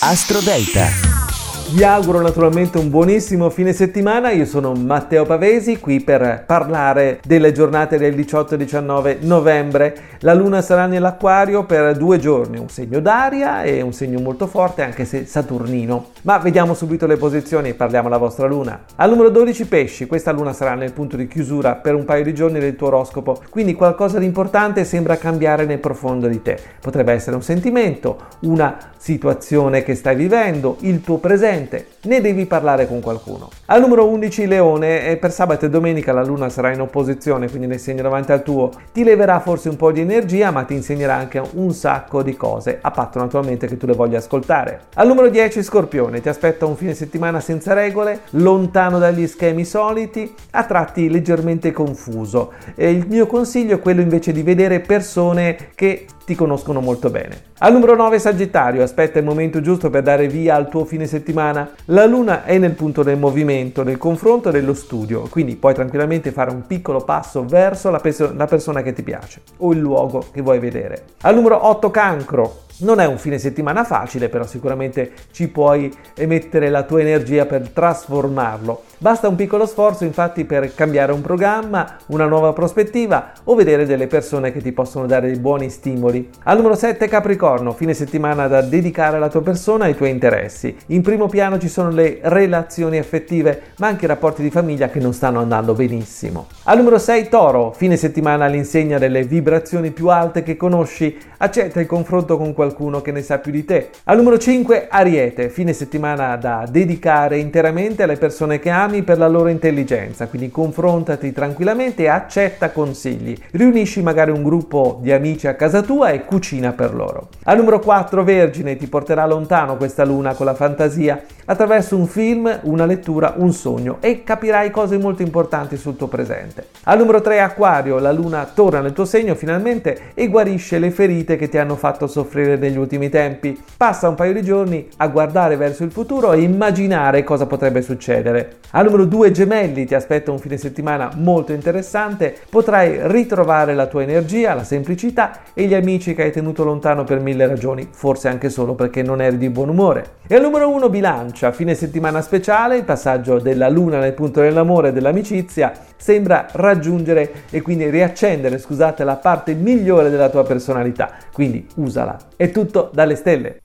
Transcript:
Astro Delta. Vi auguro naturalmente un buonissimo fine settimana, io sono Matteo Pavesi qui per parlare delle giornate del 18 e 19 novembre. La luna sarà nell'acquario per due giorni, un segno d'aria e un segno molto forte anche se saturnino. Ma vediamo subito le posizioni e parliamo alla vostra luna. Al numero 12 pesci, questa luna sarà nel punto di chiusura per un paio di giorni del tuo oroscopo, quindi qualcosa di importante sembra cambiare nel profondo di te. Potrebbe essere un sentimento, una situazione che stai vivendo, il tuo presente niente, ne devi parlare con qualcuno. Al numero 11 Leone, per sabato e domenica la luna sarà in opposizione, quindi nel segno davanti al tuo, ti leverà forse un po' di energia, ma ti insegnerà anche un sacco di cose, a patto naturalmente che tu le voglia ascoltare. Al numero 10 Scorpione, ti aspetta un fine settimana senza regole, lontano dagli schemi soliti, a tratti leggermente confuso. E il mio consiglio è quello invece di vedere persone che ti conoscono molto bene. Al numero 9 Sagittario, aspetta il momento giusto per dare via al tuo fine settimana. La luna è nel punto del movimento, del confronto e dello studio, quindi puoi tranquillamente fare un piccolo passo verso la, perso- la persona che ti piace o il luogo che vuoi vedere. Al numero 8 Cancro, non è un fine settimana facile, però sicuramente ci puoi emettere la tua energia per trasformarlo. Basta un piccolo sforzo infatti per cambiare un programma, una nuova prospettiva o vedere delle persone che ti possono dare dei buoni stimoli. Al numero 7 Capricorno, fine settimana da dedicare alla tua persona e ai tuoi interessi. In primo piano ci sono le relazioni affettive, ma anche i rapporti di famiglia che non stanno andando benissimo. Al numero 6 Toro, fine settimana all'insegna delle vibrazioni più alte che conosci, accetta il confronto con qualcuno qualcuno che ne sa più di te. Al numero 5 Ariete, fine settimana da dedicare interamente alle persone che ami per la loro intelligenza, quindi confrontati tranquillamente e accetta consigli. Riunisci magari un gruppo di amici a casa tua e cucina per loro. Al numero 4 Vergine, ti porterà lontano questa luna con la fantasia attraverso un film, una lettura, un sogno e capirai cose molto importanti sul tuo presente. Al numero 3 Acquario, la luna torna nel tuo segno finalmente e guarisce le ferite che ti hanno fatto soffrire succedere negli ultimi tempi. Passa un paio di giorni a guardare verso il futuro e immaginare cosa potrebbe succedere. Al numero 2 gemelli ti aspetta un fine settimana molto interessante, potrai ritrovare la tua energia, la semplicità e gli amici che hai tenuto lontano per mille ragioni, forse anche solo perché non eri di buon umore. E al numero 1 bilancia, fine settimana speciale, il passaggio della luna nel punto dell'amore e dell'amicizia sembra raggiungere e quindi riaccendere, scusate, la parte migliore della tua personalità, quindi usala. È tutto dalle stelle.